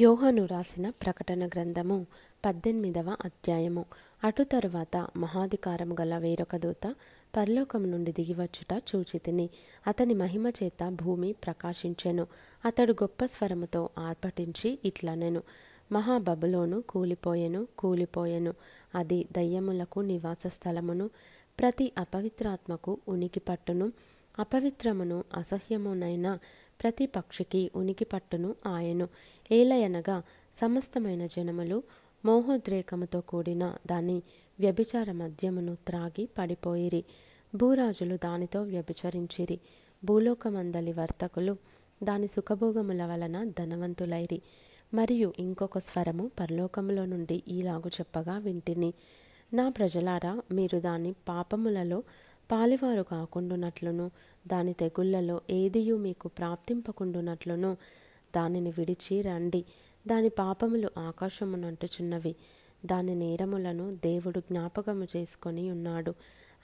యోహను రాసిన ప్రకటన గ్రంథము పద్దెనిమిదవ అధ్యాయము. అటు తరువాత మహాధికారము గల వేరొక దూత పరలోకము నుండి దిగివచ్చుట చూచితిని. అతని మహిమ చేత భూమి ప్రకాశించెను. అతడు గొప్ప స్వరముతో ఆర్భటించి ఇట్లనెను. మహాబబులోను కూలిపోయెను కూలిపోయెను. అది దయ్యములకు నివాస స్థలమును ప్రతి అపవిత్రాత్మకు ఉనికి పట్టును అపవిత్రమును అసహ్యమునైన ప్రతి పక్షికి ఉనికి పట్టును ఆయను. ఏలయనగా సమస్తమైన జనములు మోహోద్రేకముతో కూడిన దాని వ్యభిచార మద్యమును త్రాగి పడిపోయిరి. భూరాజులు దానితో వ్యభిచరించిరి. భూలోకమందలి వర్తకులు దాని సుఖభోగముల వలన ధనవంతులైరి. మరియు ఇంకొక స్వరము పరలోకములో నుండి ఈలాగు చెప్పగా వింటిని. నా ప్రజలారా మీరు దాని పాపములలో పాలివారు కాకుండునట్లును దాని తెగుళ్ళలో ఏదియు మీకు ప్రాప్తింపకుండునట్లును దానిని విడిచి రండి. దాని పాపములు ఆకాశమునంటుచున్నవి. దాని నేరములను దేవుడు జ్ఞాపకము చేసుకొని ఉన్నాడు.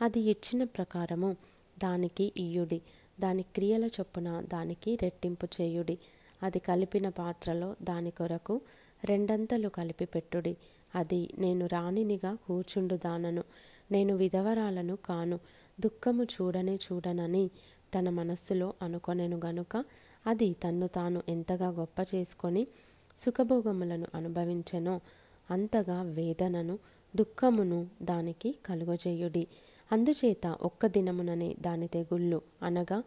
అది ఇచ్చిన ప్రకారము దానికి ఇయ్యుడి. దాని క్రియల చొప్పున దానికి రెట్టింపు చేయుడి. అది కలిపిన పాత్రలో దాని కొరకు రెండంతలు కలిపి పెట్టుడి. అది నేను రాణినిగా కూర్చుండు దానను నేను విధవరాలను కాను. దుఃఖము చూడనే చూడనని తన మనస్సులో అనుకొనెను గనుక అది తన్ను తాను ఎంతగా గొప్ప చేసుకొని సుఖభోగములను అనుభవించెనో అంతగా వేదనను దుఃఖమును దానికి కలుగజేయుడి. అందుచేత ఒక్క దినముననే దాని తెగుళ్ళు అనగా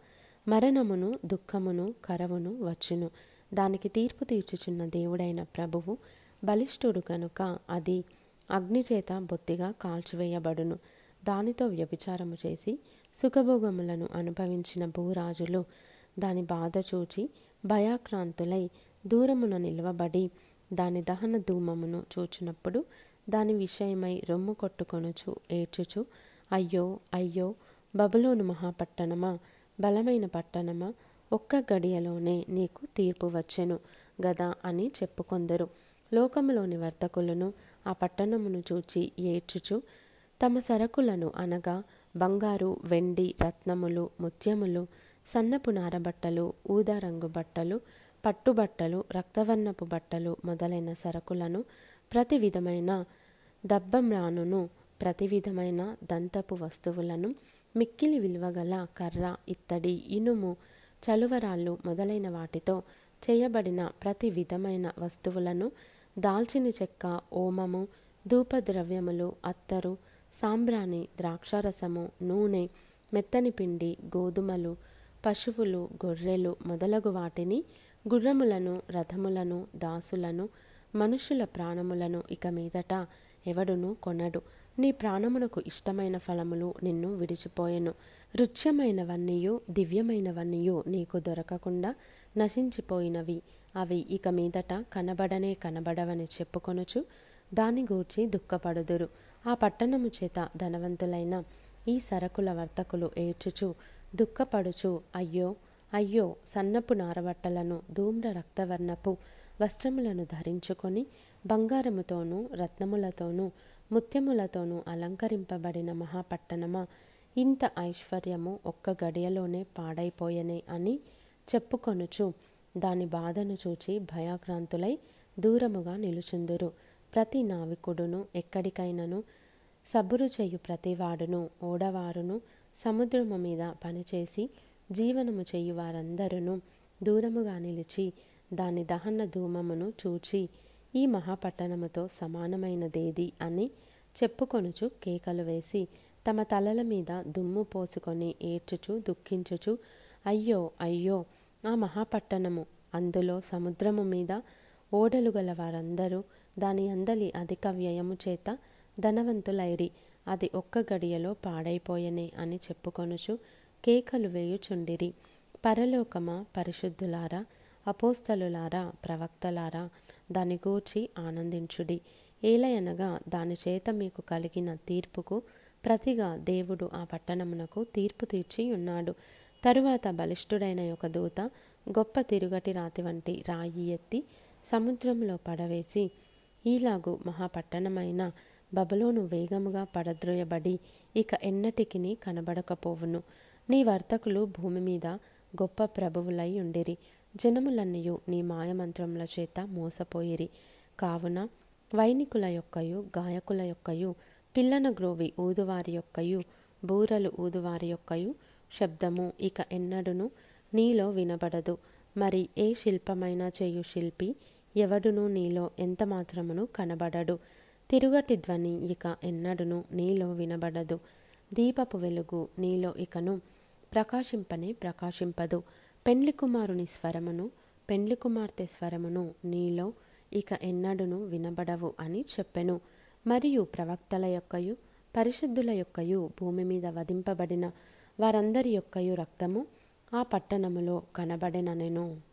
మరణమును దుఃఖమును కరవును వచ్చును. దానికి తీర్పు తీర్చుచున్న దేవుడైన ప్రభువు బలిష్ఠుడు కనుక అది అగ్నిచేత బొత్తిగా కాల్చివేయబడును. దానితో వ్యభిచారము చేసి సుఖభోగములను అనుభవించిన భూరాజులు దాని బాధ చూచి భయాక్రాంతులై దూరమున నిలవబడి దాని దహన ధూమమును చూచినప్పుడు దాని విషయమై రొమ్ము కొట్టుకొనుచు ఏడ్చుచు అయ్యో అయ్యో బబులోను మహాపట్టణమా బలమైన పట్టణమా ఒక్క గడియలోనే నీకు తీర్పు వచ్చెను గదా అని చెప్పుకొందరు. లోకములోని వర్తకులను ఆ పట్టణమును చూచి ఏడ్చుచు తమ సరకులను అనగా బంగారు వెండి రత్నములు ముత్యములు సన్నపు నారబట్టలు ఊదారంగు బట్టలు పట్టుబట్టలు రక్తవర్ణపు బట్టలు మొదలైన సరకులను ప్రతి విధమైన దబ్బమ్రానును ప్రతి విధమైన దంతపు వస్తువులను మిక్కిలి విలువగల కర్ర ఇత్తడి ఇనుము చలువరాళ్ళు మొదలైన వాటితో చేయబడిన ప్రతి విధమైన వస్తువులను దాల్చిన చెక్క ఓమము ధూపద్రవ్యములు అత్తరు సాంబ్రాణి ద్రాక్షారసము నూనె మెత్తని పిండి గోధుమలు పశువులు గొర్రెలు మొదలగు వాటిని గుర్రములను రథములను దాసులను మనుషుల ప్రాణములను ఇక మీదట ఎవడును కొనడు. నీ ప్రాణమునకు ఇష్టమైన ఫలములు నిన్ను విడిచిపోయెను. రుచ్యమైనవన్నీయు దివ్యమైనవన్నీయు నీకు దొరకకుండా నశించిపోయినవి. అవి ఇక మీదట కనబడనే కనబడవని చెప్పుకొనుచు దాని గూర్చి దుఃఖపడుదురు. ఆ పట్టణము చేత ధనవంతులైన ఈ సరకుల వర్తకులు ఏడ్చుచు దుఃఖపడుచు అయ్యో అయ్యో సన్నపు నారబట్టలను ధూమ్ర రక్తవర్ణపు వస్త్రములను ధరించుకొని బంగారముతోనూ రత్నములతోనూ ముత్యములతోనూ అలంకరింపబడిన మహాపట్టణమా? ఇంత ఐశ్వర్యము ఒక్క గడియలోనే పాడైపోయనే అని చెప్పుకొనుచు దాని బాధను చూచి భయాక్రాంతులై దూరముగా నిలుచుందురు. ప్రతి నావికుడును ఎక్కడికైనను సబురు చేయు ప్రతివాడును ఓడవారును సముద్రము మీద పనిచేసి జీవనము చేయు వారందరూ దూరముగా నిలిచి దాని దహన ధూమమును చూచి ఈ మహాపట్టణముతో సమానమైనదేది అని చెప్పుకొనుచు కేకలు వేసి తమ తలల మీద దుమ్ము పోసుకొని ఏడ్చుచు దుఃఖించుచు అయ్యో అయ్యో ఆ మహాపట్టణము అందులో సముద్రము మీద ఓడలు గల వారందరూ దాని అందలి అధిక వ్యయము చేత ధనవంతులైరి. అది ఒక్క గడియలో పాడైపోయనే అని చెప్పుకొనుచు కేకలు వేయుచుండిరి. పరలోకమా పరిశుద్ధులారా అపోస్తలులారా ప్రవక్తలారా దాని గూర్చి ఆనందించుడి. ఏలయనగా దాని చేత మీకు కలిగిన తీర్పుకు ప్రతిగా దేవుడు ఆ పట్టణమునకు తీర్పు తీర్చి ఉన్నాడు తరువాత బలిష్ఠుడైన ఒక దూత గొప్ప తిరుగటి రాతి వంటి రాయి ఎత్తి సముద్రంలో పడవేసి ఈలాగు మహాపట్టణమైన బబులోను వేగముగా పడద్రోయబడి ఇక ఎన్నటికిని కనబడకపోవును. నీ వర్తకులు భూమి మీద గొప్ప ప్రభువులై ఉండిరి. జనములన్నయు నీ మాయమంత్రముల చేత మోసపోయిరి. కావున వైనికుల యొక్కయు గాయకుల యొక్కయు పిల్లన గ్రోవి ఊదువారి యొక్కయు బూరలు ఊదువారి యొక్కయు శబ్దము ఇక ఎన్నడును నీలో వినబడదు. మరి ఏ శిల్పమైన చేయు శిల్పి ఎవడును నీలో ఎంత మాత్రమును కనబడడు. తిరుగటి ధ్వని ఇక ఎన్నడును నీలో వినబడదు. దీపపు వెలుగు నీలో ఇకను ప్రకాశింపనే ప్రకాశింపదు. పెండ్లి కుమారుని స్వరమును పెండ్లి కుమార్తె స్వరమును నీలో ఇక ఎన్నడును వినబడవు అని చెప్పెను. మరియు ప్రవక్తల యొక్కయు పరిశుద్ధుల యొక్కయు భూమి మీద వధింపబడిన వారందరి యొక్కయు రక్తము ఆ పట్టణములో కనబడెననెను.